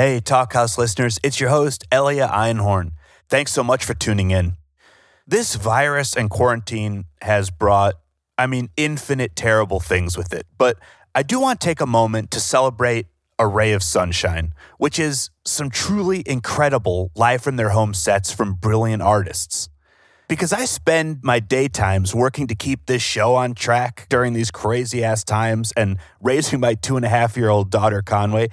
Hey, Talkhouse listeners, it's your host, Elia Einhorn. Thanks so much for tuning in. This virus and quarantine has brought, I mean, infinite terrible things with it. But I do want to take a moment to celebrate a ray of sunshine, which is some truly incredible live from their home sets from brilliant artists. Because I spend my daytimes working to keep this show on track during these crazy ass times and raising my two and a half year old daughter, Conway,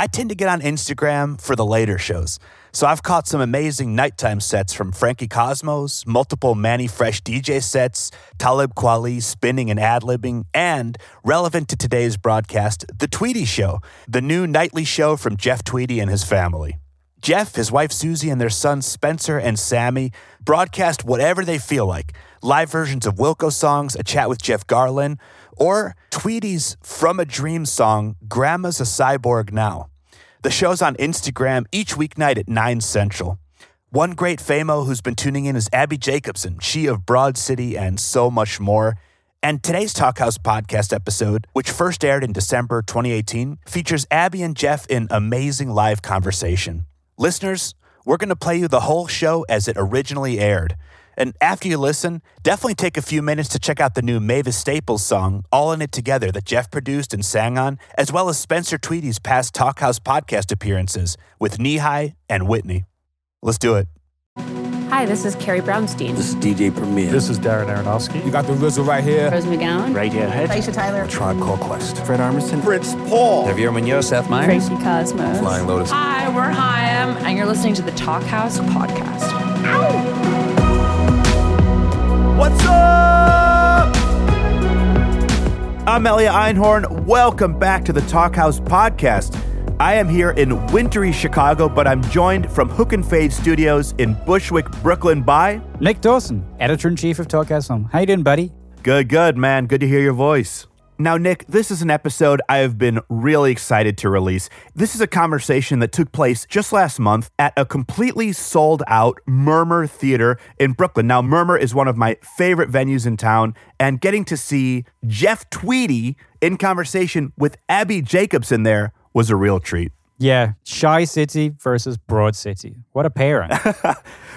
I tend to get on Instagram for the later shows. So I've caught some amazing nighttime sets from Frankie Cosmos, multiple Mannie Fresh DJ sets, Talib Kweli spinning and ad-libbing, and relevant to today's broadcast, The Tweedy Show, the new nightly show from Jeff Tweedy and his family. Jeff, his wife Susie, and their sons Spencer and Sammy broadcast whatever they feel like live versions of Wilco songs, a chat with Jeff Garlin, or Tweedy's From a Dream song, Grandma's a Cyborg Now. The show's on Instagram each weeknight at 9 Central. One great famo who's been tuning in is Abbi Jacobson, she of Broad City and so much more. And today's Talkhouse podcast episode, which first aired in December 2018, features Abbi and Jeff in amazing live conversation. Listeners, we're going to play you the whole show as it originally aired. And after you listen, definitely take a few minutes to check out the new Mavis Staples song, All in It Together, that Jeff produced and sang on, as well as Spencer Tweedy's past Talkhouse podcast appearances with NE-HI and Whitney. Let's do it. Hi, this is Carrie Brownstein. This is DJ Premier. This is Darren Aronofsky. You got the RZA right here. Rose McGowan. Radiohead. Aisha Tyler. Tribe Called Quest. Fred Armisen. Prince Paul. Javier Munoz. Seth Meyers. Tracy Cosmos. Flying Lotus. Hi, we're Haim, and you're listening to the Talkhouse podcast. What's up? I'm Elia Einhorn. Welcome back to the Talkhouse podcast. I am here in wintry Chicago, but I'm joined from Hook and Fade Studios in Bushwick, Brooklyn by Nick Dawson, editor in chief of Talkhouse Home. How you doing, buddy? Good, good, man. Good to hear your voice. Now, Nick, this is an episode I have been really excited to release. This is a conversation that took place just last month at a completely sold out Murmrr Theater in Brooklyn. Now, Murmrr is one of my favorite venues in town, and getting to see Jeff Tweedy in conversation with Abbi Jacobson there was a real treat. Yeah, Shy City versus Broad City. What a pairing.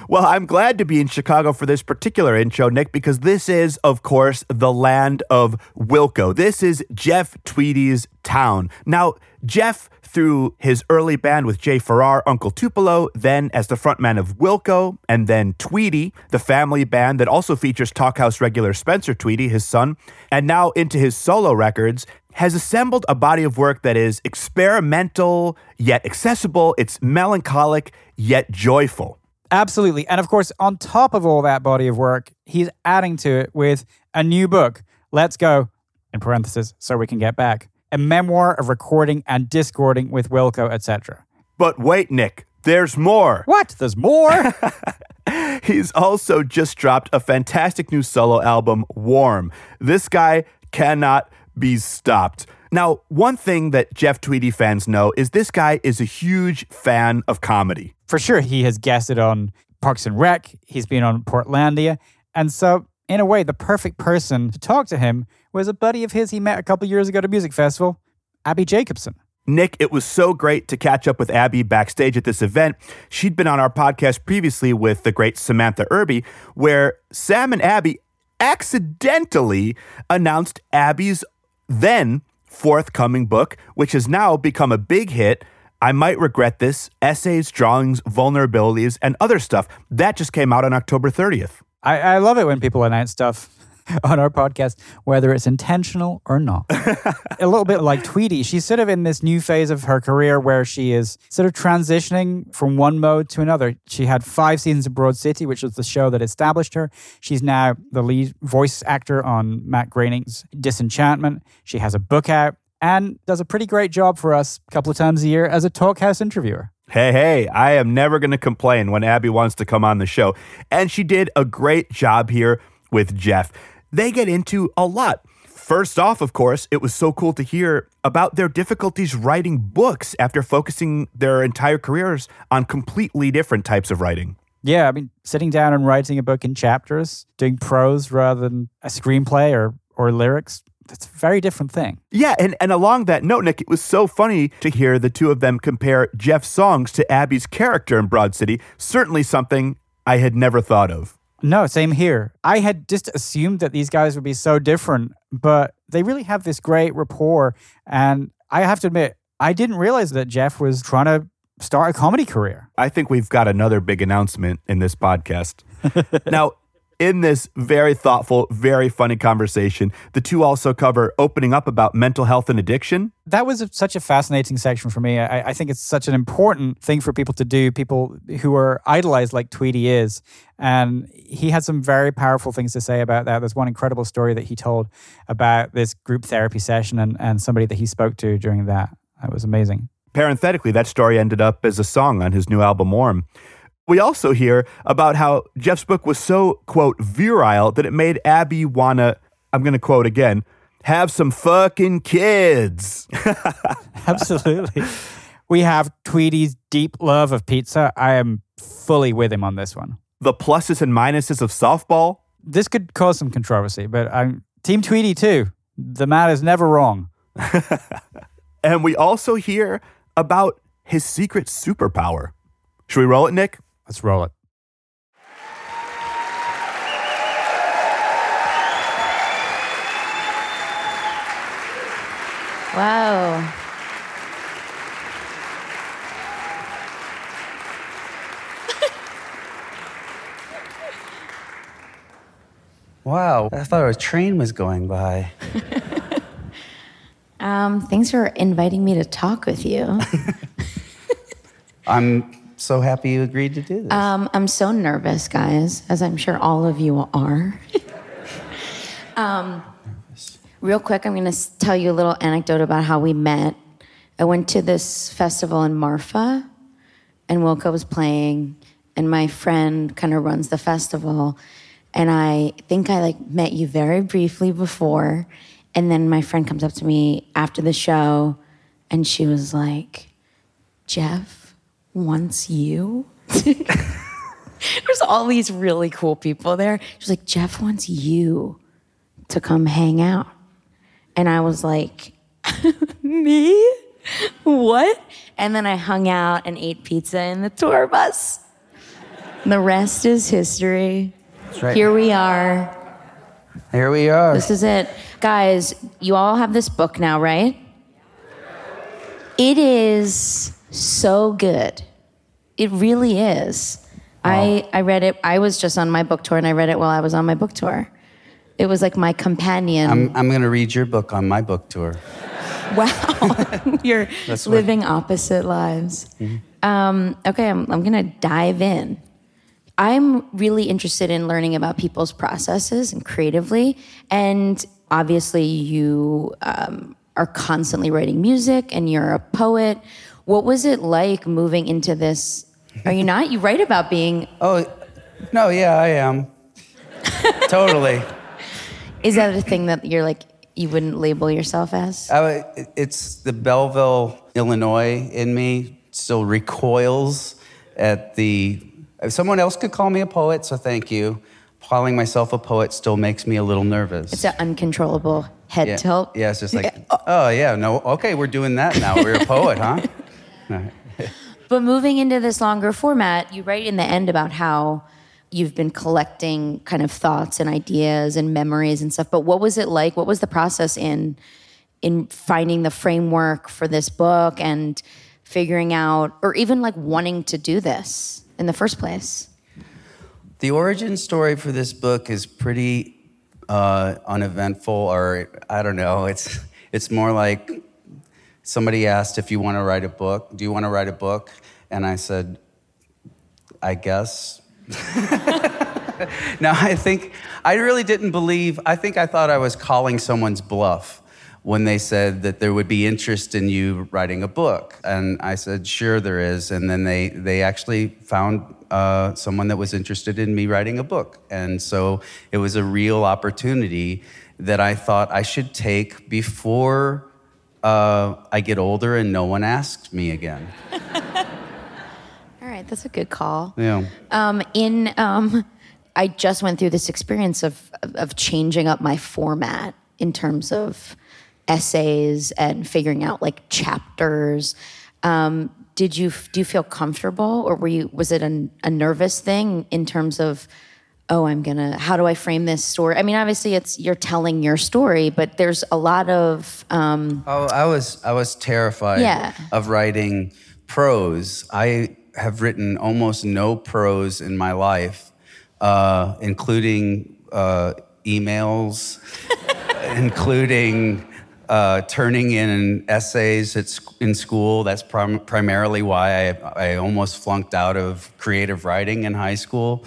Well, I'm glad to be in Chicago for this particular intro, Nick, because this is, of course, the land of Wilco. This is Jeff Tweedy's town. Now, Jeff, through his early band with Jay Farrar, Uncle Tupelo, then as the frontman of Wilco, and then Tweedy, the family band that also features Talkhouse regular Spencer Tweedy, his son, and now into his solo records, has assembled a body of work that is experimental yet accessible. It's melancholic yet joyful. Absolutely. And of course, on top of all that body of work, he's adding to it with a new book. Let's go, in parentheses, so we can get back. A memoir of recording and discording with Wilco, etc. But wait, Nick, there's more. What? There's more? He's also just dropped a fantastic new solo album, Warm. This guy cannot be stopped. Now, one thing that Jeff Tweedy fans know is this guy is a huge fan of comedy. For sure, he has guested on Parks and Rec. He's been on Portlandia. And so, in a way, the perfect person to talk to him was a buddy of his he met a couple years ago at a music festival, Abbi Jacobson. Nick, it was so great to catch up with Abbi backstage at this event. She'd been on our podcast previously with the great Samantha Irby, where Sam and Abbi accidentally announced Abbi's then forthcoming book, which has now become a big hit. I might regret this essays, drawings, vulnerabilities, and other stuff. That just came out on October 30th. I, I love it when people announce stuff on our podcast, whether it's intentional or not. a little bit like Tweedy. She's sort of in this new phase of her career where she is sort of transitioning from one mode to another. She had five seasons of Broad City, which was the show that established her. She's now the lead voice actor on Matt Groening's Disenchantment. She has a book out and does a pretty great job for us a couple of times a year as a talkhouse interviewer. Hey, hey, I am never going to complain when Abbi wants to come on the show. And she did a great job here with Jeff. They get into a lot. First off, of course, it was so cool to hear about their difficulties writing books after focusing their entire careers on completely different types of writing. Yeah, I mean, sitting down and writing a book in chapters, doing prose rather than a screenplay or or lyrics, That's a very different thing. Yeah, and, and along that note, Nick, it was so funny to hear the two of them compare Jeff's songs to Abbi's character in Broad City. Certainly something I had never thought of. No, same here. I had just assumed that these guys would be so different, but they really have this great rapport. And I have to admit, I didn't realize that Jeff was trying to start a comedy career. I think we've got another big announcement in this podcast. now, in this very thoughtful, very funny conversation, the two also cover opening up about mental health and addiction. That was such a fascinating section for me. I, I think it's such an important thing for people to do, people who are idolized like Tweedy is. And he had some very powerful things to say about that. There's one incredible story that he told about this group therapy session and, and somebody that he spoke to during that. That was amazing. Parenthetically, that story ended up as a song on his new album, Warm. We also hear about how Jeff's book was so, quote, virile that it made Abbi wanna, I'm gonna quote again, have some fucking kids. Absolutely. we have Tweedy's deep love of pizza. I am fully with him on this one. the pluses and minuses of softball. This could cause some controversy, but I'm Team Tweety too. The man is never wrong. And we also hear about his secret superpower. Should we roll it, Nick? Let's roll it. Wow. Wow. I thought a train was going by. Um, thanks for inviting me to talk with you. I'm so happy you agreed to do this. Um, I'm so nervous, guys, as I'm sure all of you are. um, real quick, I'm going to tell you a little anecdote about how we met. I went to this festival in Marfa, and Wilco was playing, and my friend kind of runs the festival. And I think I like met you very briefly before, and then my friend comes up to me after the show, and she was like, "Jeff wants you." There's all these really cool people there. She's like, Jeff wants you to come hang out. And I was like, me? What? And then I hung out and ate pizza in the tour bus. The rest is history. That's right. Here we are. Here we are. This is it. Guys, you all have this book now, right? It is so good. It really is. I, I read it. I was just on my book tour and I read it while I was on my book tour. It was like my companion. I'm, I'm going to read your book on my book tour. wow. You're what- living opposite lives. Um, okay, I'm, I'm going to dive in. I'm really interested in learning about people's processes and creatively. And obviously, you um, are constantly writing music and you're a poet. What was it like moving into this? Are you not? You write about being. Oh, no, yeah, I am. totally. Is that a thing that you're like, you wouldn't label yourself as? I, it's the Belleville, Illinois in me still recoils at the. If someone else could call me a poet, so thank you. Calling myself a poet still makes me a little nervous. It's an uncontrollable head yeah. tilt. Yeah, it's just like, oh yeah, no, okay, we're doing that now. We're a poet, huh? All right. But moving into this longer format, you write in the end about how you've been collecting kind of thoughts and ideas and memories and stuff. But what was it like? What was the process in in finding the framework for this book and figuring out or even like wanting to do this in the first place? The origin story for this book is pretty uh, uneventful, or I don't know. It's it's more like somebody asked if you want to write a book. Do you want to write a book? And I said, I guess. now I think I really didn't believe. I think I thought I was calling someone's bluff when they said that there would be interest in you writing a book, and I said, sure, there is. And then they they actually found uh, someone that was interested in me writing a book, and so it was a real opportunity that I thought I should take before uh, I get older and no one asks me again. All right, that's a good call. Yeah. Um, in um, I just went through this experience of of changing up my format in terms of essays and figuring out like chapters. Um, did you do you feel comfortable, or were you was it a, a nervous thing in terms of? Oh, I'm gonna. How do I frame this story? I mean, obviously, it's you're telling your story, but there's a lot of um, Oh, I was I was terrified Yeah. of writing prose. I have written almost no prose in my life, uh, including uh, emails, including uh, turning in essays at, in school. That's prim- primarily why I, I almost flunked out of creative writing in high school.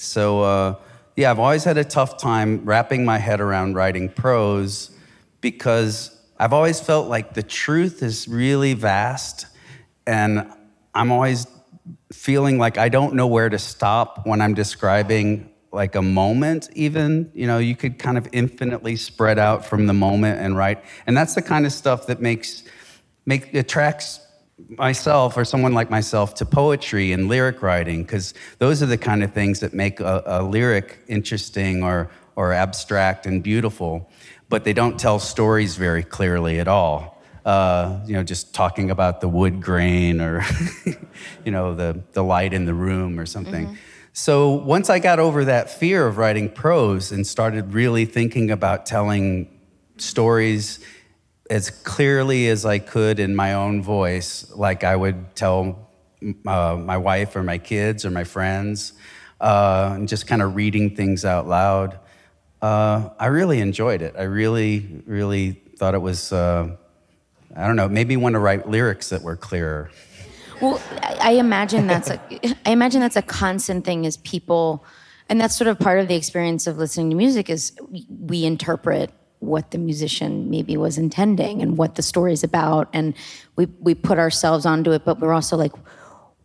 So, uh, yeah, I've always had a tough time wrapping my head around writing prose because I've always felt like the truth is really vast, and I'm always feeling like I don't know where to stop when I'm describing like a moment even. You know you could kind of infinitely spread out from the moment and write. And that's the kind of stuff that makes make attracts myself or someone like myself to poetry and lyric writing because those are the kind of things that make a, a lyric interesting or or abstract and beautiful but they don't tell stories very clearly at all uh, you know, just talking about the wood grain or, you know, the, the light in the room or something. So once I got over that fear of writing prose and started really thinking about telling stories as clearly as I could in my own voice, like I would tell uh, my wife or my kids or my friends, uh, and just kind of reading things out loud, uh, I really enjoyed it. I really, really thought it was. Uh, I don't know, maybe want to write lyrics that were clearer. Well, I imagine that's a I imagine that's a constant thing is people and that's sort of part of the experience of listening to music is we interpret what the musician maybe was intending and what the story's about. And we we put ourselves onto it but we're also like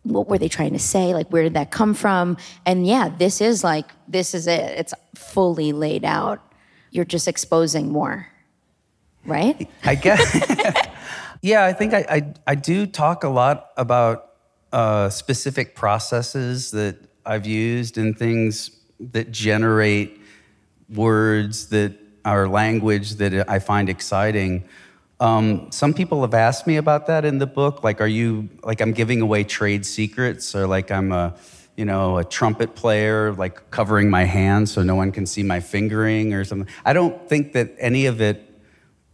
what were they trying to say? Like where did that come from? And yeah this is like this is it. It's fully laid out. You're just exposing more. Right? I guess. yeah, I think I, I, I do talk a lot about uh, specific processes that I've used and things that generate words that are language that I find exciting. Um, some people have asked me about that in the book. Like, are you like I'm giving away trade secrets, or like I'm a, you know, a trumpet player, like covering my hands so no one can see my fingering or something? I don't think that any of it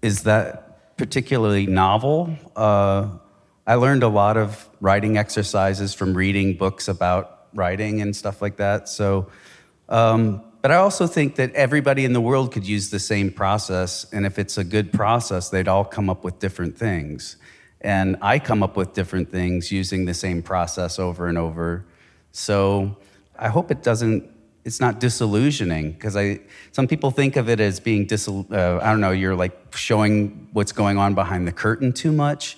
is that particularly novel. Uh, I learned a lot of writing exercises from reading books about writing and stuff like that. So, um, but I also think that everybody in the world could use the same process, and if it's a good process, they'd all come up with different things. And I come up with different things using the same process over and over. So I hope it doesn't. It's not disillusioning because I. Some people think of it as being disil. Uh, I don't know. You're like showing what's going on behind the curtain too much.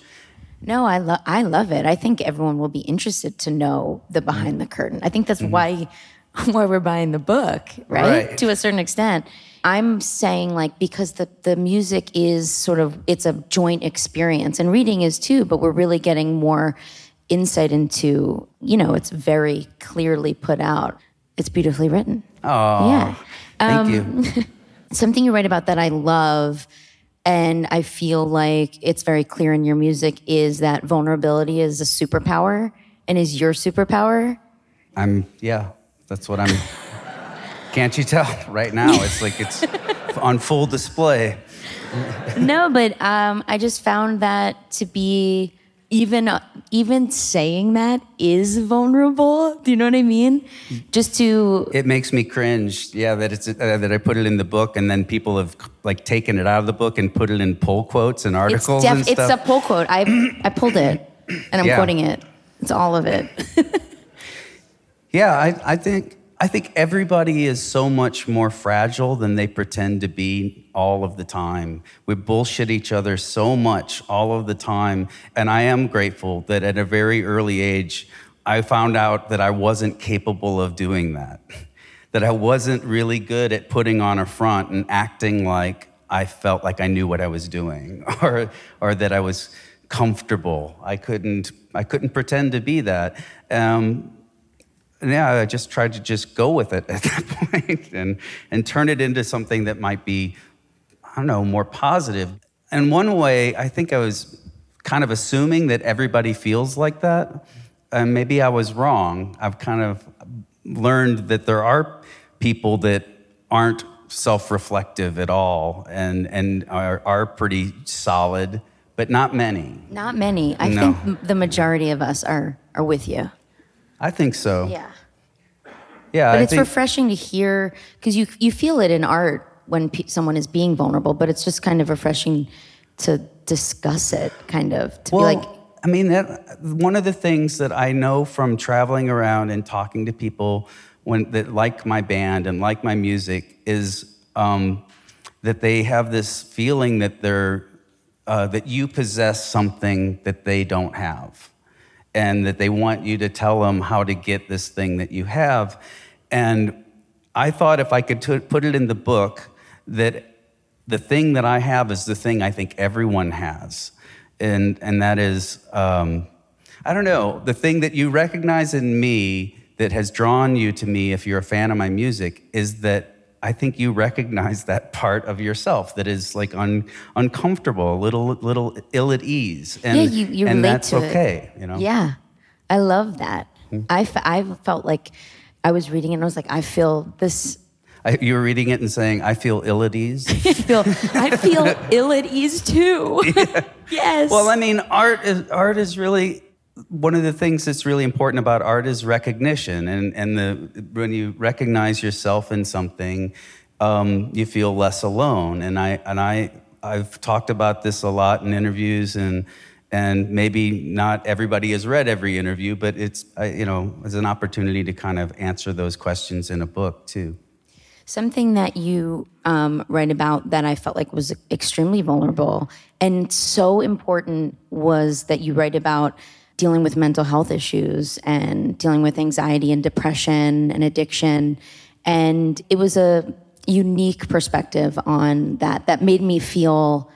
No, I love I love it. I think everyone will be interested to know the behind the curtain. I think that's why why we're buying the book, right? Right. To a certain extent. I'm saying like because the the music is sort of it's a joint experience and reading is too, but we're really getting more insight into, you know, it's very clearly put out. It's beautifully written. Oh, Yeah. thank um, you. something you write about that I love and I feel like it's very clear in your music is that vulnerability is a superpower and is your superpower. I'm yeah. That's what I'm. Can't you tell right now? It's like it's on full display. no, but um, I just found that to be even uh, even saying that is vulnerable. Do you know what I mean? Just to It makes me cringe. Yeah, that it's uh, that I put it in the book, and then people have like taken it out of the book and put it in pull quotes and it's articles def- and it's a pull quote. I I pulled it and I'm Yeah. quoting it. It's all of it. Yeah, I, I think I think everybody is so much more fragile than they pretend to be all of the time. We bullshit each other so much all of the time, and I am grateful that at a very early age, I found out that I wasn't capable of doing that. That I wasn't really good at putting on a front and acting like I felt like I knew what I was doing, or or that I was comfortable. I couldn't I couldn't pretend to be that. Um, yeah, I just tried to just go with it at that point and, and turn it into something that might be, I don't know, more positive. And one way, I think I was kind of assuming that everybody feels like that. And maybe I was wrong. I've kind of learned that there are people that aren't self reflective at all and, and are, are pretty solid, but not many. Not many. I No. think the majority of us are are with you. I think so. Yeah. Yeah, But I it's think, refreshing to hear because you you feel it in art when pe- someone is being vulnerable, but it's just kind of refreshing to discuss it, kind of to well, be like, I mean, that, one of the things that I know from traveling around and talking to people when, that like my band and like my music is um, that they have this feeling that they're uh, that you possess something that they don't have, and that they want you to tell them how to get this thing that you have. And I thought if I could t- put it in the book that the thing that I have is the thing I think everyone has. And, and that is, um, I don't know, the thing that you recognize in me that has drawn you to me, if you're a fan of my music, is that I think you recognize that part of yourself that is like un, uncomfortable, a little, little ill at ease. And, yeah, you, you and relate that's to it. okay, you know? Yeah, I love that. Hmm. I, f- I felt like I was reading it and I was like, I feel this. I, you were reading it and saying, I feel ill at ease. I feel, I feel ill at ease too. yes. Well, I mean, art is art is really one of the things that's really important about art is recognition, and and the when you recognize yourself in something, um, you feel less alone. And I and I I've talked about this a lot in interviews and. And maybe not everybody has read every interview, but it's you know it's an opportunity to kind of answer those questions in a book too. Something that you um, write about that I felt like was extremely vulnerable and so important was that you write about dealing with mental health issues and dealing with anxiety and depression and addiction. And it was a unique perspective on that that made me feel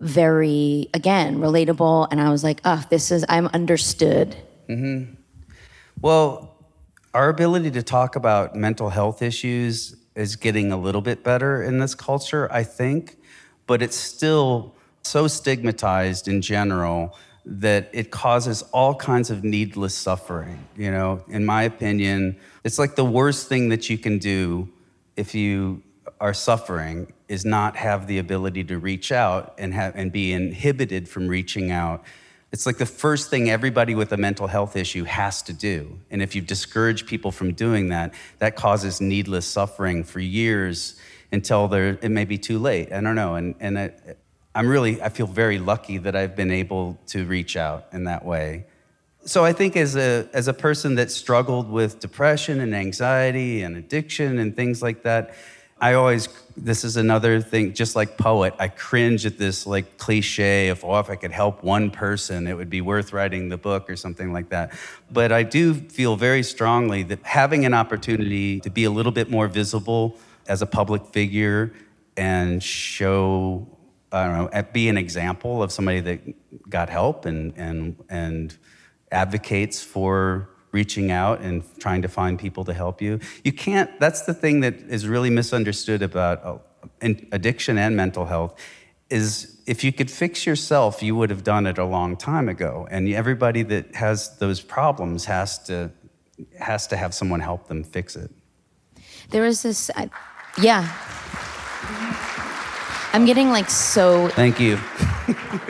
very, again, relatable. And I was like, oh, this is, I'm understood. Mm-hmm. Well, our ability to talk about mental health issues is getting a little bit better in this culture, I think, but it's still so stigmatized in general that it causes all kinds of needless suffering. You know, in my opinion, it's like the worst thing that you can do if you are suffering is not have the ability to reach out and have and be inhibited from reaching out. It's like the first thing everybody with a mental health issue has to do. And if you discourage people from doing that, that causes needless suffering for years until it may be too late. I don't know. And and I, I'm really I feel very lucky that I've been able to reach out in that way. So I think as a as a person that struggled with depression and anxiety and addiction and things like that, I always this is another thing just like poet, I cringe at this like cliche of oh if I could help one person, it would be worth writing the book or something like that. But I do feel very strongly that having an opportunity to be a little bit more visible as a public figure and show I don't know, be an example of somebody that got help and and and advocates for reaching out and trying to find people to help you. You can't. That's the thing that is really misunderstood about uh, addiction and mental health. Is if you could fix yourself, you would have done it a long time ago. And everybody that has those problems has to has to have someone help them fix it. There is this, yeah. I'm getting like so Thank you.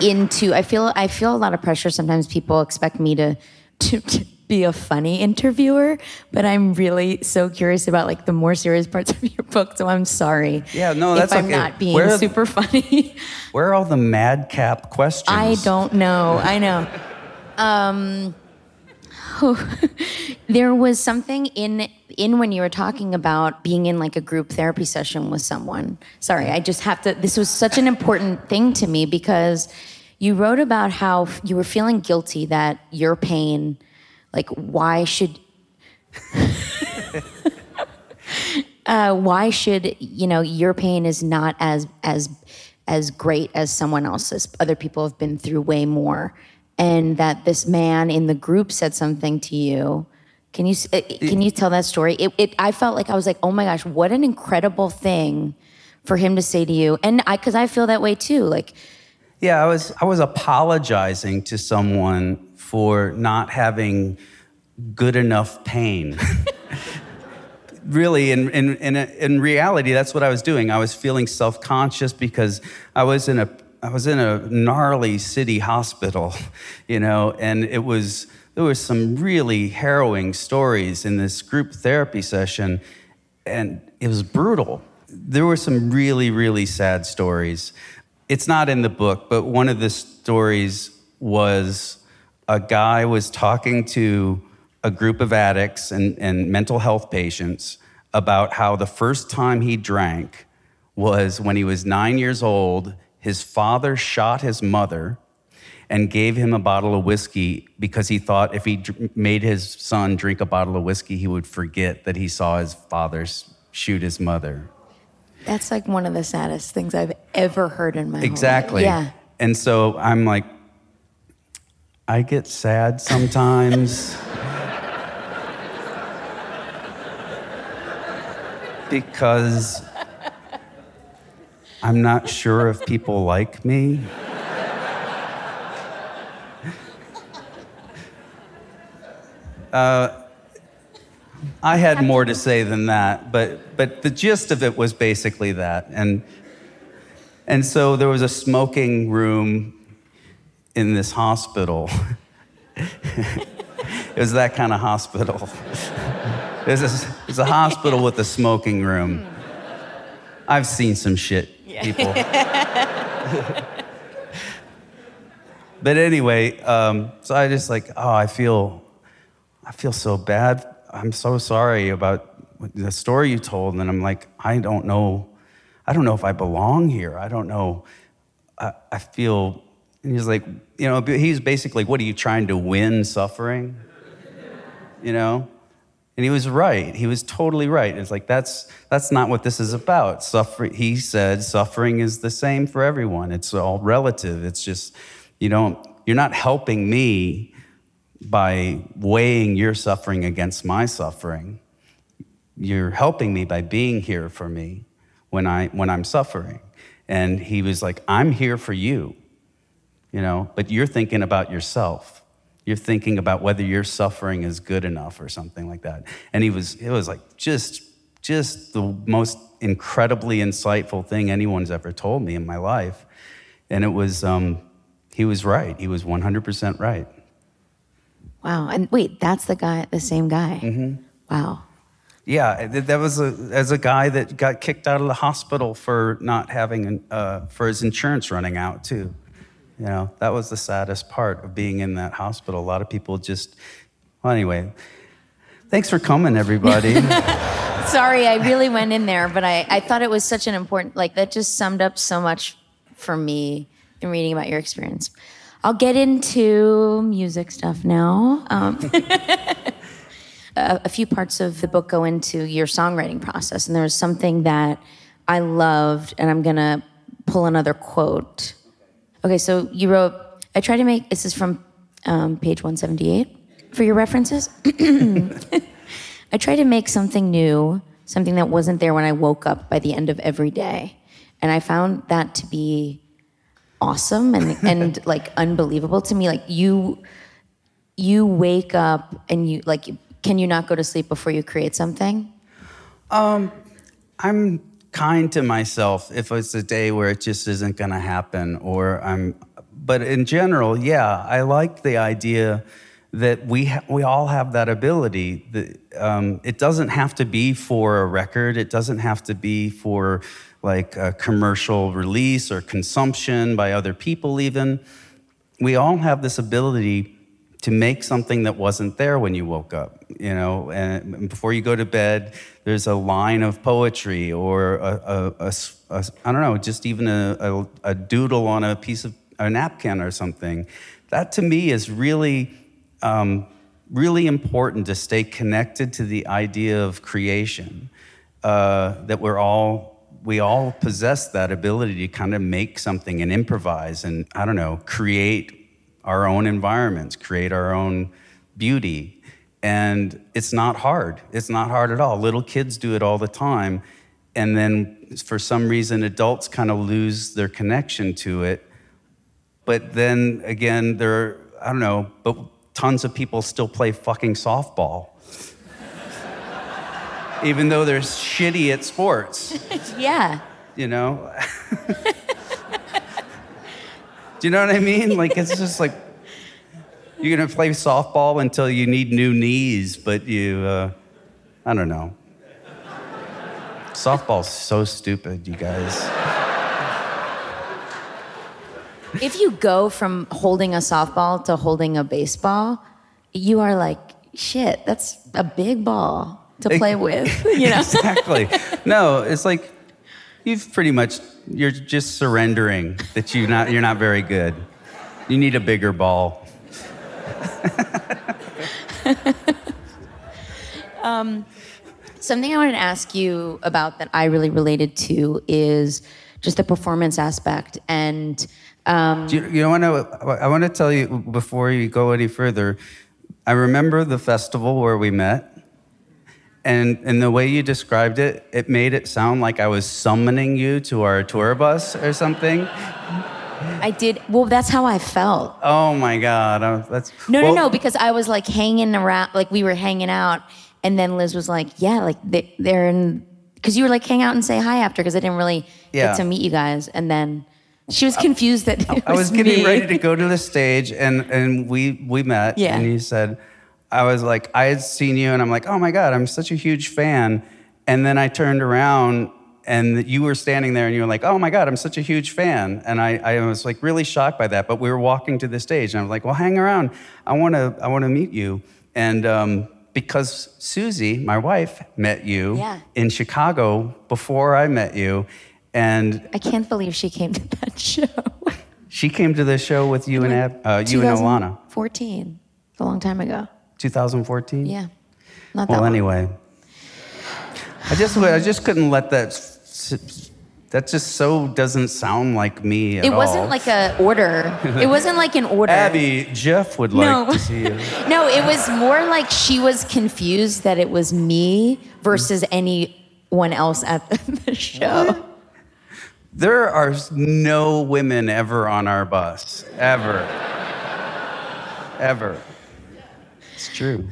into I feel I feel a lot of pressure sometimes people expect me to to, to be a funny interviewer but I'm really so curious about like the more serious parts of your book so I'm sorry Yeah, no, that's if I'm okay. not being Where the- super funny Where are all the madcap questions? I don't know I know um there was something in in when you were talking about being in like a group therapy session with someone. Sorry i just have to this was such an important thing to me because you wrote about how you were feeling guilty that your pain like why should uh, why should you know your pain is not as as as great as someone else's. Other people have been through way more. And that this man in the group said something to you can you uh, can you tell that story it, it i felt like i was like oh my gosh what an incredible thing for him to say to you, and I, because I feel that way too. Like, Yeah, I was I was apologizing to someone for not having good enough pain. really, in, in, in, in reality, that's what I was doing. I was feeling self conscious because I was in a I was in a gnarly city hospital, you know, and it was there was some really harrowing stories in this group therapy session, and it was brutal. There were some really really sad stories. It's not in the book, but one of the stories was a guy was talking to a group of addicts and, and mental health patients about how the first time he drank was when he was nine years old. His father shot his mother and gave him a bottle of whiskey because he thought if he dr- made his son drink a bottle of whiskey, he would forget that he saw his father shoot his mother. that's like one of the saddest things I've ever heard in my whole life. Exactly. Yeah. And so I'm like, I get sad sometimes. because I'm not sure if people like me. Uh, I had more to say than that, but, but the gist of it was basically that. And and so there was a smoking room in this hospital. it was that kind of hospital. It's a, it's a hospital with a smoking room. I've seen some shit, people. but anyway, um, so I just like, oh, I feel, I feel so bad. I'm so sorry about the story you told. And I'm like, I don't know I don't know if I belong here. I don't know. I, I feel, and he's like, you know, he's basically, what are you trying to win suffering? You know? And he was right. He was totally right. It's like, that's, that's not what this is about. Suffering, he said, suffering is the same for everyone. It's all relative. It's just, you don't, you're not helping me by weighing your suffering against my suffering. You're helping me by being here for me when, I, when I'm suffering. And he was like, I'm here for you, you know, but you're thinking about yourself. You're thinking about whether your suffering is good enough or something like that. And he was, it was like just, just the most incredibly insightful thing anyone's ever told me in my life. And it was, um, he was right. He was 100% right. Wow. And wait, that's the guy, the same guy. Mm-hmm. Wow. Yeah, that was a, as a guy that got kicked out of the hospital for not having, an, uh, for his insurance running out too. You know, that was the saddest part of being in that hospital. A lot of people just, well, anyway, thanks for coming, everybody. Sorry, I really went in there, but I, I thought it was such an important, like, that just summed up so much for me in reading about your experience. I'll get into music stuff now. Um, a, a few parts of the book go into your songwriting process, and there was something that I loved, and I'm gonna pull another quote. Okay, so you wrote, I try to make, this is from um, page 178 for your references. I try to make something new, something that wasn't there when I woke up by the end of every day. And I found that to be awesome and, and like unbelievable to me. Like you you wake up and you like can you not go to sleep before you create something? Um I'm kind to myself if it's a day where it just isn't going to happen or I'm but in general, yeah, I like the idea that we ha- we all have that ability. That, um, it doesn't have to be for a record. It doesn't have to be for like a commercial release or consumption by other people. Even we all have this ability to make something that wasn't there when you woke up you know and before you go to bed there's a line of poetry or a, a, a a I don't know just even a, a doodle on a piece of a napkin or something that to me is really um, really important to stay connected to the idea of creation uh, that we're all we all possess that ability to kind of make something and improvise and i don't know create our own environments, create our own beauty. And it's not hard. It's not hard at all. Little kids do it all the time. and then for some reason adults kind of lose their connection to it. But then again, there are, I don't know, but tons of people still play fucking softball. Even though they're shitty at sports, Yeah. you know? Do you know what I mean? Like, it's just like you're gonna play softball until you need new knees, but you, uh, I don't know. Softball's so stupid, you guys. If you go from holding a softball to holding a baseball, you are like, shit, that's a big ball to play with. You know? exactly. No, it's like you've pretty much you're just surrendering that you not you're not very good. You need a bigger ball. Something I wanted to ask you about that I really related to is just the performance aspect. And um, Do you, you know, want to, I want to tell you before you go any further. I remember the festival where we met, and and the way you described it, it made it sound like I was summoning you to our tour bus or something. I did, well, that's how I felt. Oh my God, I- that's No, well, no, no, because I was like hanging around, like we were hanging out, and then Liz was like, "Yeah, like they, they're in," because you were like hang out and say hi after, because I didn't really Yeah. get to meet you guys, and then she was confused that it I was was getting me. ready to go to the stage, and and we we met, Yeah. and you said, I was like, I had seen you, and I'm like, oh my god, I'm such a huge fan, and then I turned around. And you were standing there, and you were like, "Oh my God, I'm such a huge fan!" And I, I was like really shocked by that. But we were walking to the stage, and I was like, "Well, hang around. I want to, I want to meet you." And um, because Susie, my wife, met you Yeah. in Chicago before I met you, and I can't believe she came to that show. she came to the show with you and Ab, uh, you and Ilana, 14, a long time ago. 2014. Yeah, not that Well, anyway, I just I just couldn't let that. That just so doesn't sound like me at It wasn't like a order. It wasn't like an order. Abbi. Jeff would like No. to see you. No, it was more like she was confused that it was me versus anyone else at the show. There are no women ever on our bus, ever, ever. It's true.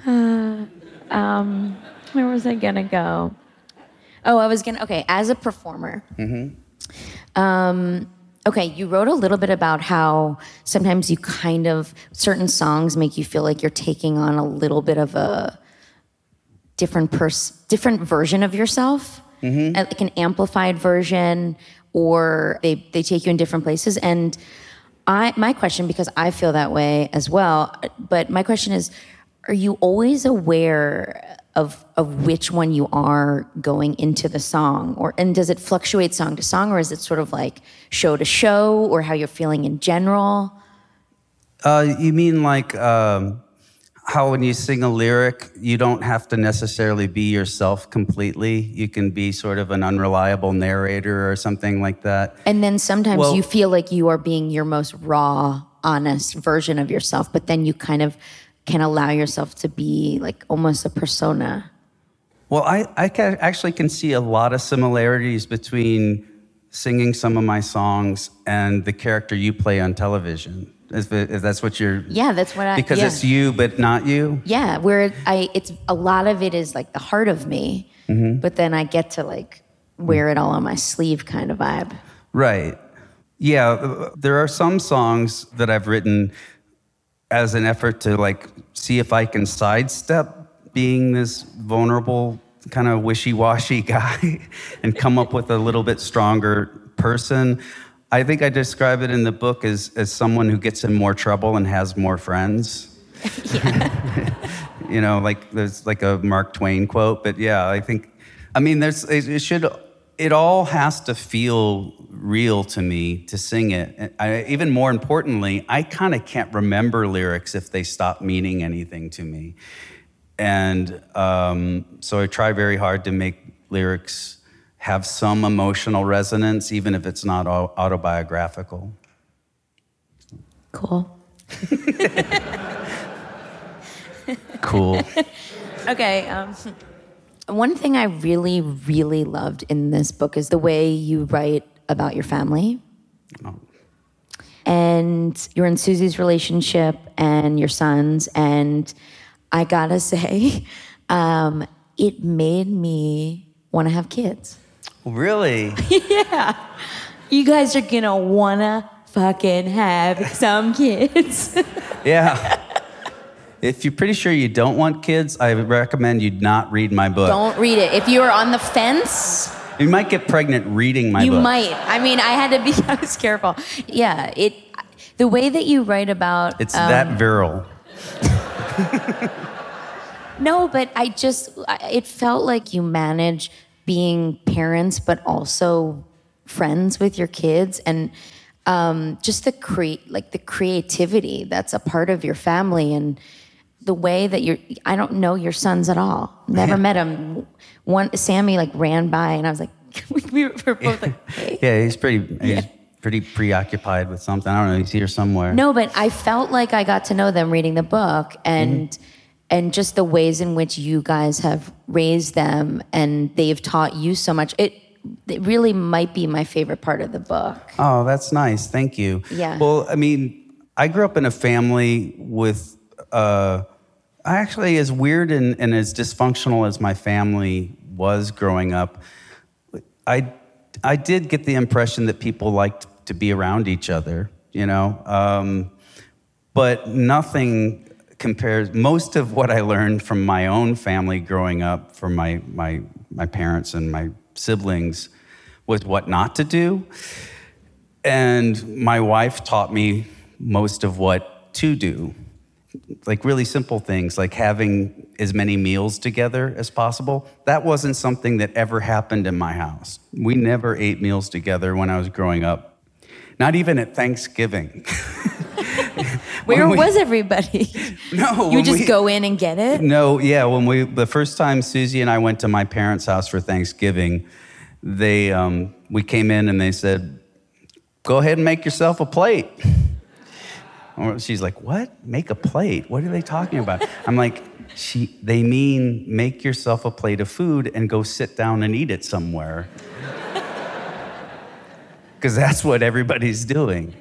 Where was I gonna go? Oh, I was gonna. Okay, as a performer. Um, okay, you wrote a little bit about how sometimes you kind of certain songs make you feel like you're taking on a little bit of a different pers- different version of yourself, uh, like an amplified version, or they they take you in different places. And I my question, because I feel that way as well, but my question is, are you always aware of of which one you are going into the song, or and does it fluctuate song to song, or is it sort of like show to show, or how you're feeling in general? Uh, you mean like um, how when you sing a lyric, you don't have to necessarily be yourself completely. You can be sort of an unreliable narrator or something like that. And then sometimes Well- you feel like you are being your most raw, honest version of yourself, but then you kind of can allow yourself to be like almost a persona. Well, I, I can, actually can see a lot of similarities between singing some of my songs and the character you play on television. If, if that's what you're. Yeah, that's what I Because yeah. it's you, but not you. Yeah, where I it's a lot of it is like the heart of me, Mm-hmm. but then I get to like wear it all on my sleeve kind of vibe. Right. Yeah, uh, there are some songs that I've written as an effort to like see if I can sidestep being this vulnerable kind of wishy-washy guy and come up with a little bit stronger person. I think I describe it in the book as as someone who gets in more trouble and has more friends. you know, like there's like a Mark Twain quote, but yeah, I think, I mean, there's, it it should, it all has to feel real to me to sing it. I, even more importantly, I kind of can't remember lyrics if they stop meaning anything to me. And um, so I try very hard to make lyrics have some emotional resonance, even if it's not autobiographical. Cool. Cool. Okay. Um, One thing I really, really loved in this book is the way you write about your family. And you're in Susie's relationship and your sons. And I gotta say, um, it made me wanna have kids. Really? Yeah. You guys are gonna wanna fucking have some kids. yeah. If you're pretty sure you don't want kids, I recommend you not read my book. Don't read it. If you are on the fence, You might get pregnant reading my you book. You might. I mean, I had to be. I was careful. Yeah, it. The way that you write about It's um, that virile. No, but I just it felt like you manage being parents, but also friends with your kids, and um, just the create like the creativity that's a part of your family, and the way that you're. I don't know your sons at all. Never met them. One Sammy like ran by, and I was like, we were both like, hey. Yeah, he's pretty. He's pretty preoccupied with something. I don't know. He's here somewhere. No, but I felt like I got to know them reading the book and and just the ways in which you guys have raised them and they've taught you so much. It it really might be my favorite part of the book. Oh, that's nice. Thank you. Yeah. Well, I mean, I grew up in a family with, uh, actually, as weird and, and as dysfunctional as my family was growing up, I, I did get the impression that people liked to be around each other, you know? Um, but nothing compares most of what i learned from my own family growing up from my, my, my parents and my siblings was what not to do and my wife taught me most of what to do like really simple things like having as many meals together as possible that wasn't something that ever happened in my house we never ate meals together when i was growing up not even at thanksgiving Where we- was everybody? no you just we- go in and get it? No, yeah. When we the first time Susie and I went to my parents' house for Thanksgiving, they um, we came in and they said, "Go ahead and make yourself a plate." She's like, "What? Make a plate? What are they talking about?" I'm like, "She they mean make yourself a plate of food and go sit down and eat it somewhere." Because that's what everybody's doing.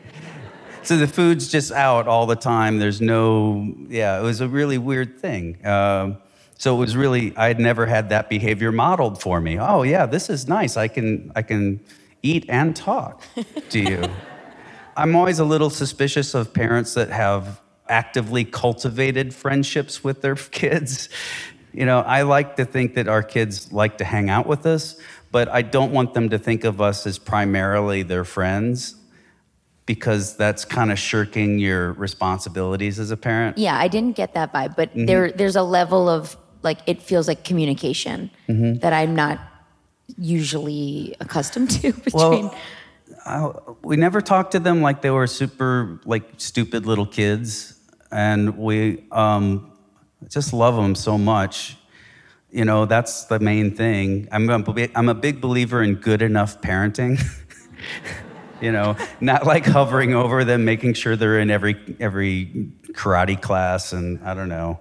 So the food's just out all the time. There's no, yeah, it was a really weird thing. Um, so it was really, I had never had that behavior modeled for me. Oh yeah, this is nice. I can, I can eat and talk to you. I'm always a little suspicious of parents that have actively cultivated friendships with their kids. You know, I like to think that our kids like to hang out with us, but I don't want them to think of us as primarily their friends because that's kind of shirking your responsibilities as a parent. Yeah, I didn't get that vibe, but Mm-hmm. there there's a level of like it feels like communication Mm-hmm. that I'm not usually accustomed to between Well, I, we never talked to them like they were super like stupid little kids, and we um, just love them so much. You know, that's the main thing. I'm I'm a big believer in good enough parenting. you know, not like hovering over them, making sure they're in every every karate class, and I don't know.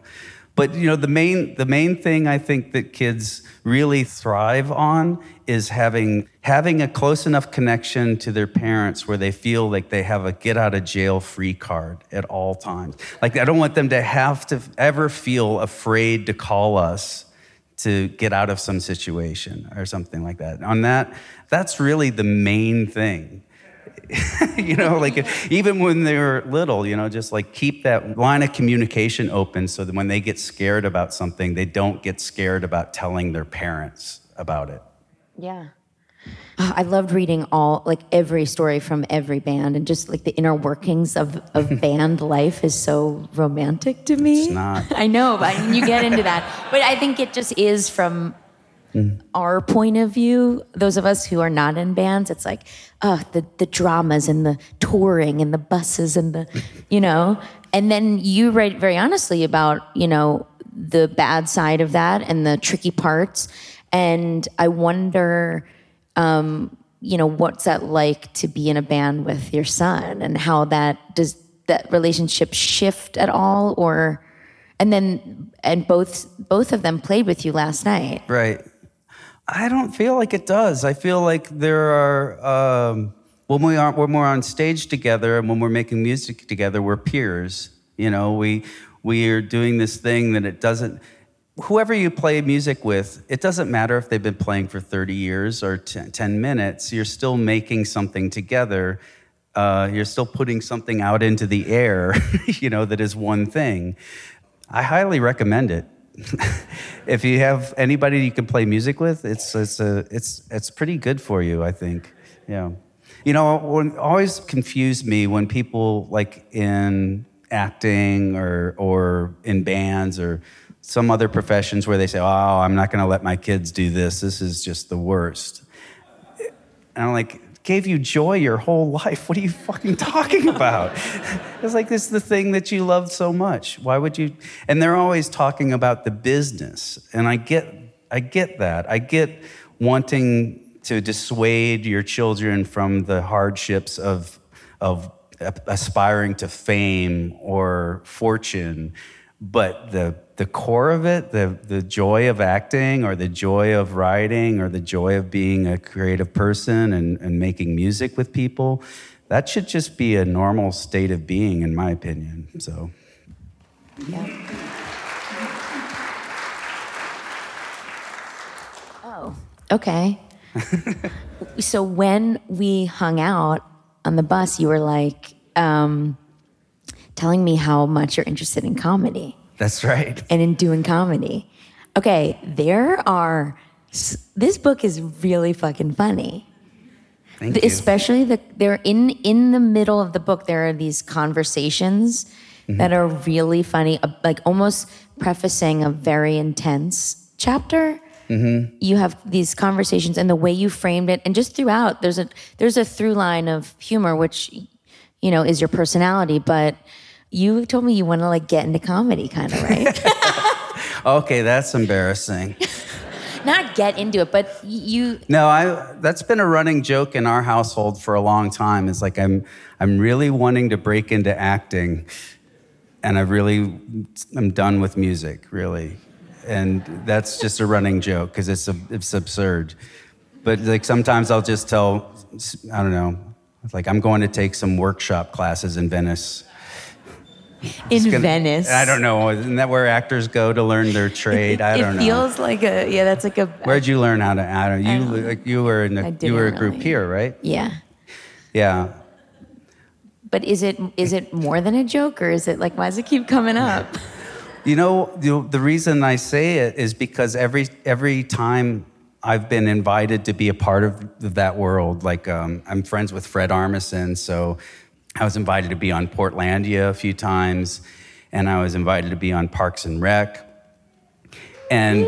But you know, the main the main thing I think that kids really thrive on is having having a close enough connection to their parents where they feel like they have a get out of jail free card at all times. Like I don't want them to have to ever feel afraid to call us to get out of some situation or something like that. On that, that's really the main thing. you know, like even when they're little, you know, just like keep that line of communication open so that when they get scared about something, they don't get scared about telling their parents about it. Yeah. I loved reading all, like every story from every band, and just like the inner workings of, of band life is so romantic to me. It's not. I know, but you get into that. But I think it just is from our point of view, those of us who are not in bands, it's like, oh, the, the dramas and the touring and the buses and the, you know. And then you write very honestly about, you know, the bad side of that and the tricky parts. And I wonder, um, you know, what's that like to be in a band with your son and how that does that relationship shift at all or and then and both both of them played with you last night. Right. I don't feel like it does. I feel like there are um, when we are when we're on stage together and when we're making music together, we're peers. You know, we we are doing this thing that it doesn't. Whoever you play music with, it doesn't matter if they've been playing for 30 years or 10, 10 minutes. You're still making something together. Uh, you're still putting something out into the air. you know that is one thing. I highly recommend it. If you have anybody you can play music with, it's it's a, it's it's pretty good for you, I think. Yeah. You know, what always confused me when people like in acting or or in bands or some other professions where they say, "Oh, I'm not going to let my kids do this. This is just the worst." And I'm like, gave you joy your whole life. What are you fucking talking about? it's like this is the thing that you love so much. Why would you? And they're always talking about the business, and I get, I get that. I get wanting to dissuade your children from the hardships of of aspiring to fame or fortune, but the the core of it, the, the joy of acting or the joy of writing or the joy of being a creative person and, and making music with people, that should just be a normal state of being, in my opinion. So, yeah. Oh, okay. so when we hung out on the bus, you were like um, telling me how much you're interested in comedy. That's right. And in doing comedy. Okay, there are, this book is really fucking funny. Thank you. Especially the they're in in the middle of the book. There are these conversations mm-hmm. that are really funny, uh, like almost prefacing a very intense chapter. Mm-hmm. You have these conversations, and the way you framed it, and just throughout, there's a there's a through line of humor, which you know is your personality, but you told me you want to like get into comedy, kind of, right? okay, that's embarrassing. Not get into it, but you. No, I. That's been a running joke in our household for a long time. It's like I'm, I'm really wanting to break into acting, and I really, I'm done with music, really, and that's just a running joke because it's a, it's absurd. But like sometimes I'll just tell, I don't know, like I'm going to take some workshop classes in Venice in gonna, Venice. I don't know. Isn't that where actors go to learn their trade? I don't know. It feels like a yeah. That's like a. Where'd you learn how to? I don't. You like you were in a, you were a group really. here, right? Yeah. Yeah. But is it is it more than a joke, or is it like why does it keep coming up? You know, the, the reason I say it is because every every time I've been invited to be a part of that world. Like um, I'm friends with Fred Armisen, so I was invited to be on Portlandia a few times, and I was invited to be on Parks and Rec. And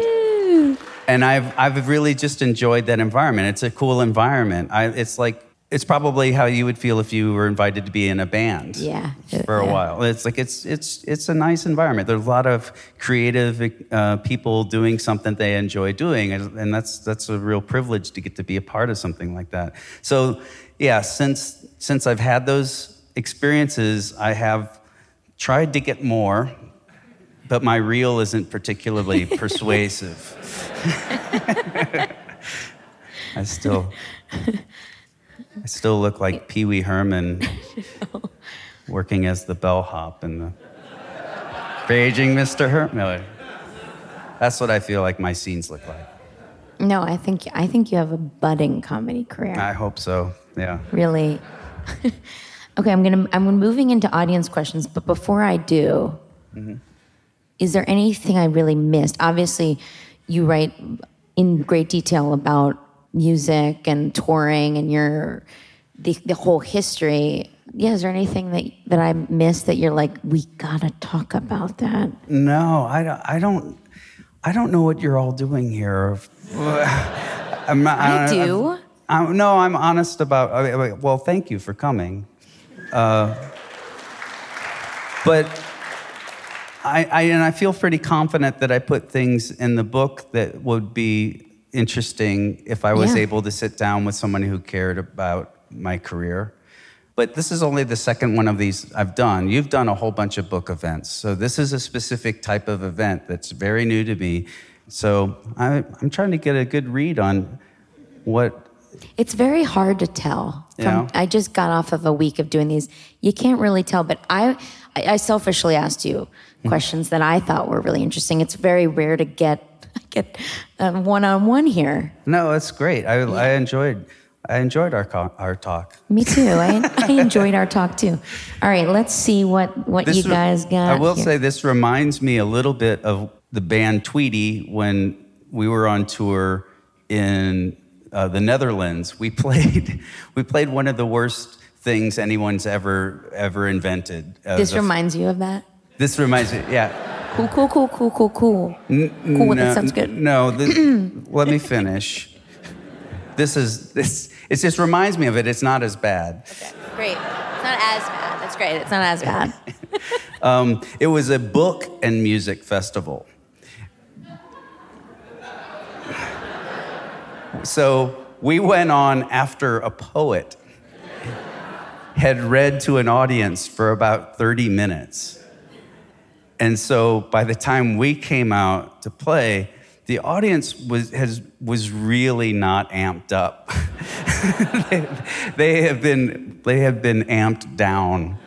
and I've I've really just enjoyed that environment. It's a cool environment. I, it's like it's probably how you would feel if you were invited to be in a band yeah, for a yeah. while it's like it's it's it's a nice environment there's a lot of creative uh, people doing something they enjoy doing and, and that's that's a real privilege to get to be a part of something like that so yeah since since i've had those experiences, I have tried to get more, but my reel isn't particularly persuasive. I still, I still look like Pee Wee Herman working as the bellhop in the Paging Mr. Herman. That's what I feel like my scenes look like. No, I think I think you have a budding comedy career. I hope so. Yeah. Really. Okay, I'm gonna I'm moving into audience questions, but before I do, mm-hmm. is there anything I really missed? Obviously, you write in great detail about music and touring and your the, the whole history. Yeah, is there anything that that I missed that you're like, we gotta talk about that? No, I don't. I don't. I don't know what you're all doing here. I'm not, I, I do. I'm, I'm, no, I'm honest about. Well, thank you for coming. Uh, but I, I, and I feel pretty confident that I put things in the book that would be interesting if I was yeah. able to sit down with someone who cared about my career. But this is only the second one of these I've done. You've done a whole bunch of book events. So this is a specific type of event that's very new to me. So I, I'm trying to get a good read on what. It's very hard to tell. From, Yeah. I just got off of a week of doing these. You can't really tell, but I, I selfishly asked you Hmm. questions that I thought were really interesting. It's very rare to get get one on one here. No, it's great. I, I enjoyed. I enjoyed our our talk. Me too. I, I enjoyed our talk too. All right, let's see what what you re- guys got. I will here. say this reminds me a little bit of the band Tweedy when we were on tour in uh, the Netherlands. We played we played one of the worst things anyone's ever ever invented. Uh, this reminds you of that. This reminds me. Yeah. Cool, cool, cool, cool, cool, cool. cool. that sounds good. No, this, let me finish. This is this. It just reminds me of it. It's not as bad. Okay, Great. It's not as bad. That's great. It's not as bad. Um, it was a book and music festival. So we went on after a poet had read to an audience for about 30 minutes. And so by the time we came out to play, the audience was, has, was really not amped up. they, they have been, they have been amped down.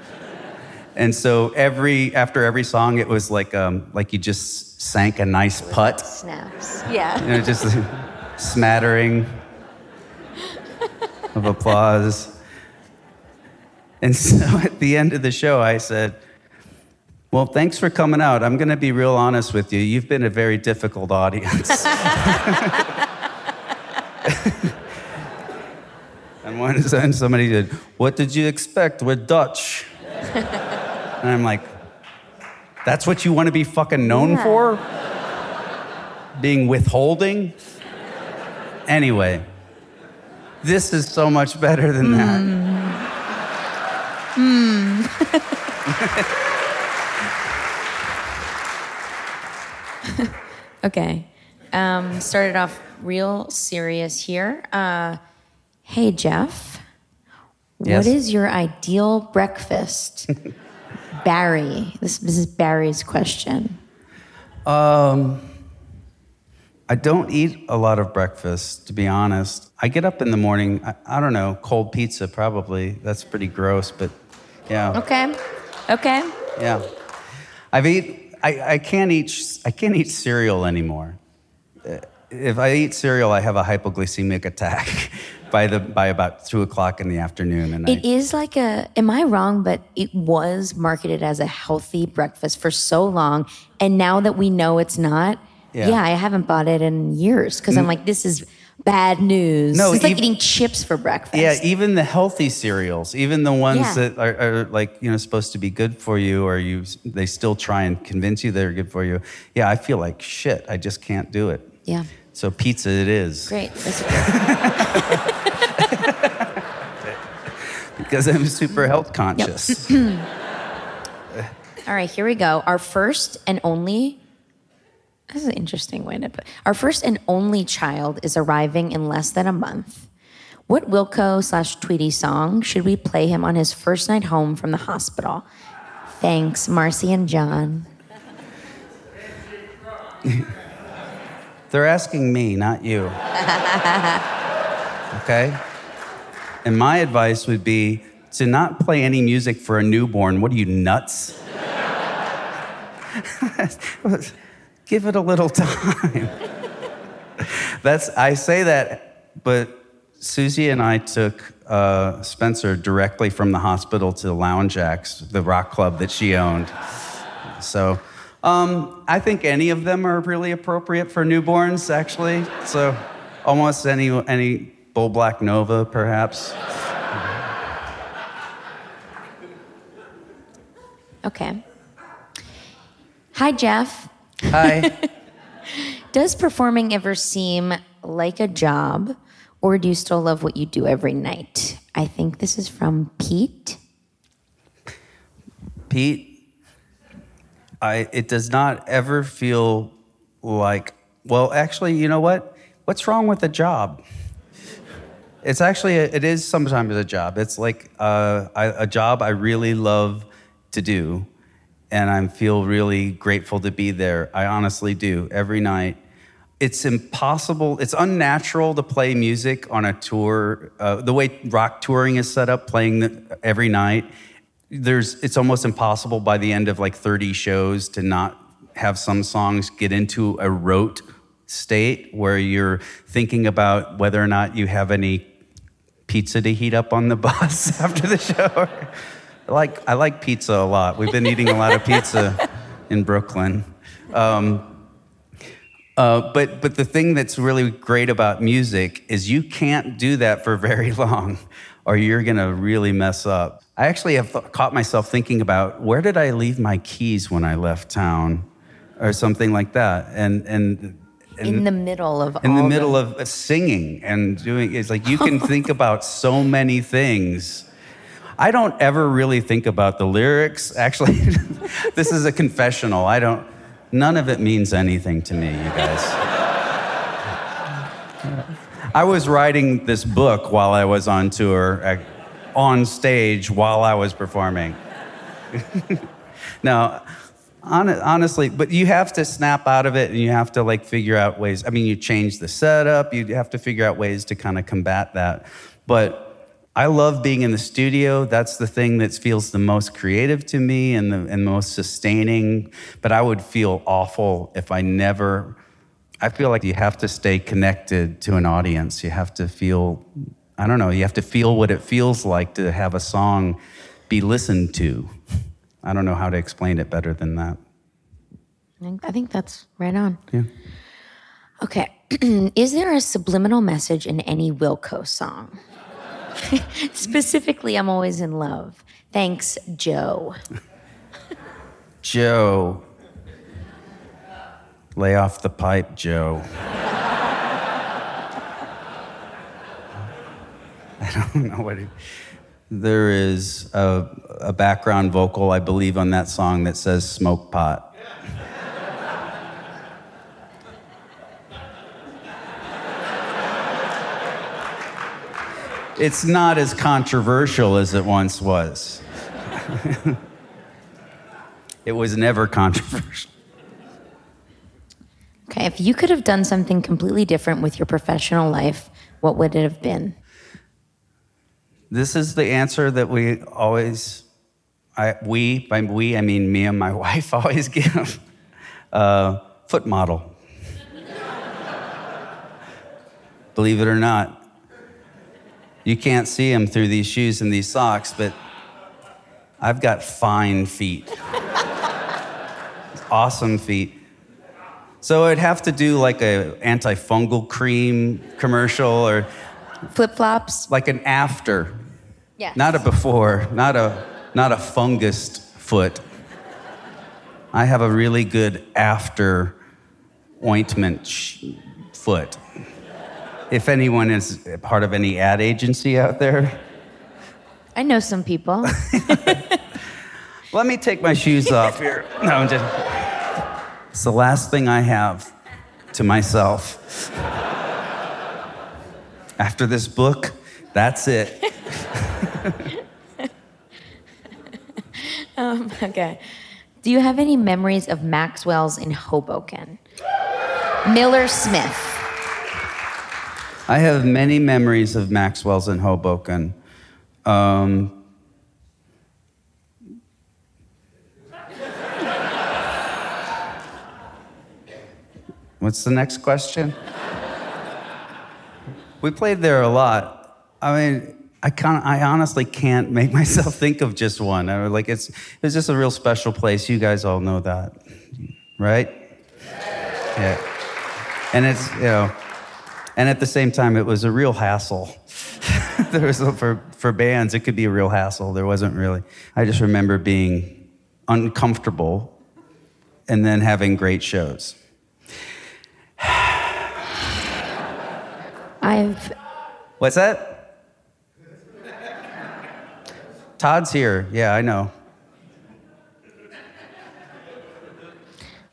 And so every after every song, it was like um, like you just sank a nice putt, Snaps. Yeah. you know, just smattering of applause. And so at the end of the show, I said, "Well, thanks for coming out. I'm going to be real honest with you. You've been a very difficult audience." and one and somebody said, "What did you expect? We're Dutch." And I'm like, that's what you want to be fucking known Yeah. for? Being withholding? Anyway, this is so much better than that. Okay. Um, started off real serious here. Uh, hey, Jeff. Yes? What is your ideal breakfast? Barry. This, this is Barry's question. Um, I don't eat a lot of breakfast, to be honest. I get up in the morning, I, I don't know, cold pizza probably. That's pretty gross, but yeah. Okay. Okay. Yeah. I've eat I, I can't eat I can't eat cereal anymore. If I eat cereal, I have a hypoglycemic attack by the by about two o'clock in the afternoon. And It I, is like a, am I wrong? But it was marketed as a healthy breakfast for so long. And now that we know it's not, Yeah. yeah, I haven't bought it in years because I'm like, this is bad news. No, it's like eating chips for breakfast. yeah, even the healthy cereals, even the ones Yeah. that are, are like you know supposed to be good for you, or you they still try and convince you they're good for you. Yeah, I feel like shit. I just can't do it. Yeah. So pizza it is Great. Because I'm super health conscious. All right, here we go. Our first and only. This is an interesting way to put. Our first and only child is arriving in less than a month. What Wilco slash Tweedy song should we play him on his first night home from the hospital? Thanks, Marcy and John. They're asking me, not you. okay? And my advice would be to not play any music for a newborn. What are you, nuts? Give it a little time. That's I say that, but Susie and I took uh, Spencer directly from the hospital to Lounge Ax, the rock club that she owned. So um, I think any of them are really appropriate for newborns, actually. So almost any any Bull Black Nova, perhaps. Okay. Hi, Jeff. Hi. Does performing ever seem like a job, or do you still love what you do every night? I think this is from Pete. Pete, I it does not ever feel like well, actually, you know what? What's wrong with a job? It's actually a, it is sometimes a job. It's like uh, I, a job I really love to do, and I feel really grateful to be there. I honestly do every night. It's impossible. It's unnatural to play music on a tour. Uh, the way rock touring is set up, playing the, every night, there's it's almost impossible by the end of like 30 shows to not have some songs get into a rote state where you're thinking about whether or not you have any pizza to heat up on the bus after the show. I like I like pizza a lot. We've been eating a lot of pizza in Brooklyn. Um, uh, but but the thing that's really great about music is you can't do that for very long, or you're gonna really mess up. I actually have th- caught myself thinking about where did I leave my keys when I left town, or something like that, and and. and in the middle of in the middle of singing and doing it's like you can think about so many things i don't ever really think about the lyrics. Actually this is a confessional. I don't none of it means anything to me you guys. I was writing this book while i was on tour on stage while i was performing. Now Hon- honestly, but you have to snap out of it and you have to like figure out ways. I mean, you change the setup, you have to figure out ways to kind of combat that. But I love being in the studio. That's the thing that feels the most creative to me and the and most sustaining. But I would feel awful if I never. I feel like you have to stay connected to an audience. You have to feel, I don't know, you have to feel what it feels like to have a song be listened to. I don't know how to explain it better than that. I think- I think that's right on. Yeah. Okay. Is there a subliminal message in any Wilco song? Specifically, I'm always in love. Thanks, Joe. Joe. Lay off the pipe, Joe. I don't know what it, there is a, a background vocal, I believe, on that song that says smoke pot. It's not as controversial as it once was. it was never controversial. Okay, if you could have done something completely different with your professional life, what would it have been? This is the answer that we always, I, we, by we, I mean me and my wife always give. Uh, foot model. Believe it or not. You can't see them through these shoes and these socks, but I've got fine feet. awesome feet. So I'd have to do like a antifungal cream commercial or Flip flops? like an after, Yes. not a before, not a not a fungused foot. I have a really good after ointment sh- foot. If anyone is part of any ad agency out there, I know some people. let me take my shoes off here. No, I'm just. It's the last thing I have to myself. After this book, that's it. um, okay. Do you have any memories of Maxwell's in Hoboken? Miller Smith. I have many memories of Maxwell's in Hoboken. Um, what's the next question? we played there a lot. I mean, I can't, I honestly can't make myself think of just one. I, like it's, it's just a real special place. You guys all know that, right? Yeah. And it's, you know, and at the same time, it was a real hassle. there was for for bands, it could be a real hassle. There wasn't really. I just remember being uncomfortable, and then having great shows. I've What's that? Todd's here. Yeah, I know.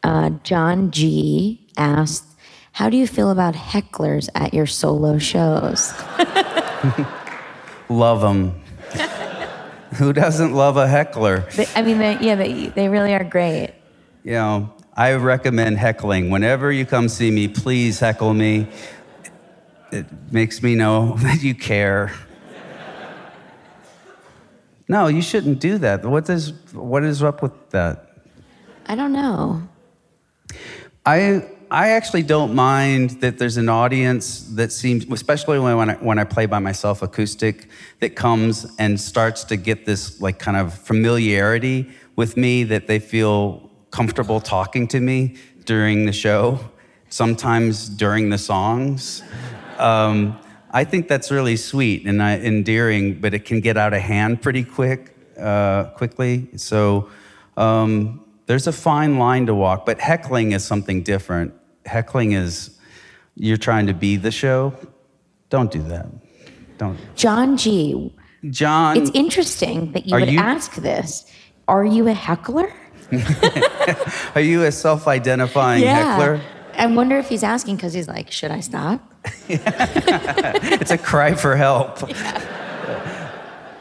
uh, John G asked, "How do you feel about hecklers at your solo shows?" Love them. Who doesn't love a heckler? They, I mean, they, yeah, they, they really are great. You know, I recommend heckling. Whenever you come see me, please heckle me. It makes me know that you care. No, you shouldn't do that. What is, what is up with that? I don't know. I, I actually don't mind that there's an audience that seems, especially when, I, when I play by myself acoustic, that comes and starts to get this like kind of familiarity with me that they feel comfortable talking to me during the show, sometimes during the songs. Um, I think that's really sweet and uh, endearing, but it can get out of hand pretty quick, uh, quickly. So um, there's a fine line to walk, but heckling is something different. Heckling is you're trying to be the show. Don't do that. Don't. John G. John, It's interesting that you would you- ask this. Are you a heckler? are you a self-identifying heckler? I wonder if he's asking because he's like, should I stop? It's a cry for help.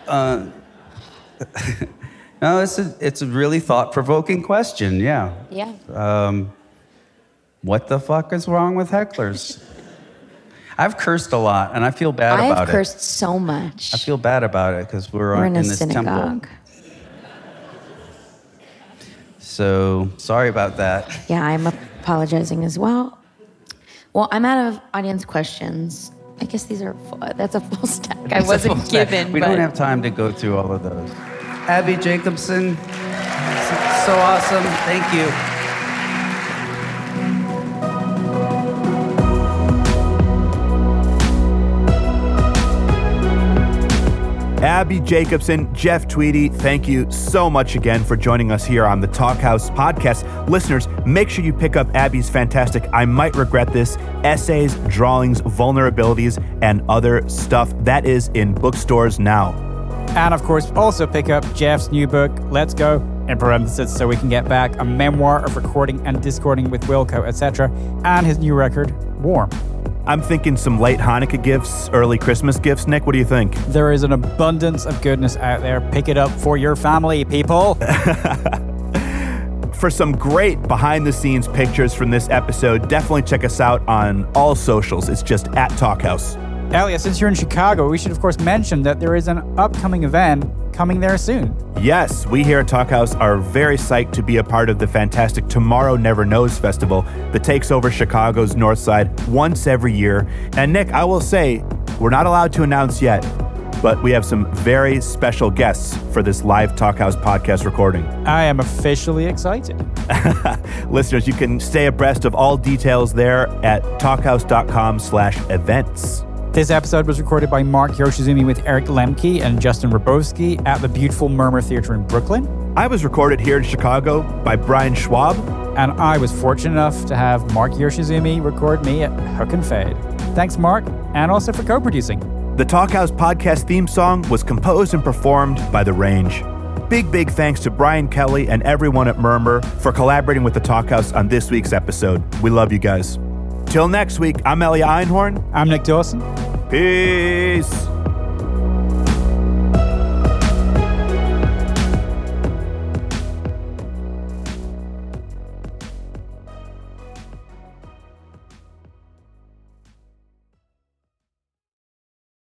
Uh, no, it's a, it's a really thought-provoking question. Yeah. Yeah. Um, what the fuck is wrong with hecklers? I've cursed a lot, and I feel bad I've about it. I've cursed so much. I feel bad about it because we're, We're in, in a this synagogue. temple. So sorry about that. Yeah, I'm apologizing as well. Well, I'm out of audience questions. I guess these are full, that's a full stack. I wasn't given. We but don't have time to go through all of those. Abbi Jacobson, so awesome. Thank you. Abbi Jacobson, Jeff Tweedy, thank you so much again for joining us here on the Talkhouse podcast. Listeners, make sure you pick up Abbi's fantastic I Might Regret This essays, drawings, vulnerabilities, and other stuff that is in bookstores now. And of course, also pick up Jeff's new book, Let's Go, in parentheses, so we can get back, a memoir of recording and discording with Wilco, etc., and his new record, Warm. I'm thinking some late Hanukkah gifts, early Christmas gifts. Nick, what do you think? There is an abundance of goodness out there. Pick it up for your family, people. For some great behind the scenes pictures from this episode, definitely check us out on all socials. It's just at Talkhouse. Elliot, since you're in Chicago, we should of course mention that there is an upcoming event coming there soon. Yes, we here at Talkhouse are very psyched to be a part of the fantastic Tomorrow Never Knows festival that takes over Chicago's North Side once every year. And Nick, I will say, we're not allowed to announce yet, but we have some very special guests for this live Talkhouse podcast recording. I am officially excited. Listeners, you can stay abreast of all details there at talkhouse.com slash events. This episode was recorded by Mark Yoshizumi with Eric Lemke and Justin Rabowski at the beautiful Murmrr Theatre in Brooklyn. I was recorded here in Chicago by Brian Schwab. And I was fortunate enough to have Mark Yoshizumi record me at Hook and Fade. Thanks, Mark, and also for co producing. The Talkhouse podcast theme song was composed and performed by The Range. Big, big thanks to Brian Kelly and everyone at Murmrr for collaborating with The Talkhouse on this week's episode. We love you guys. Till next week, I'm Elia Einhorn. I'm Nick Dawson. Peace.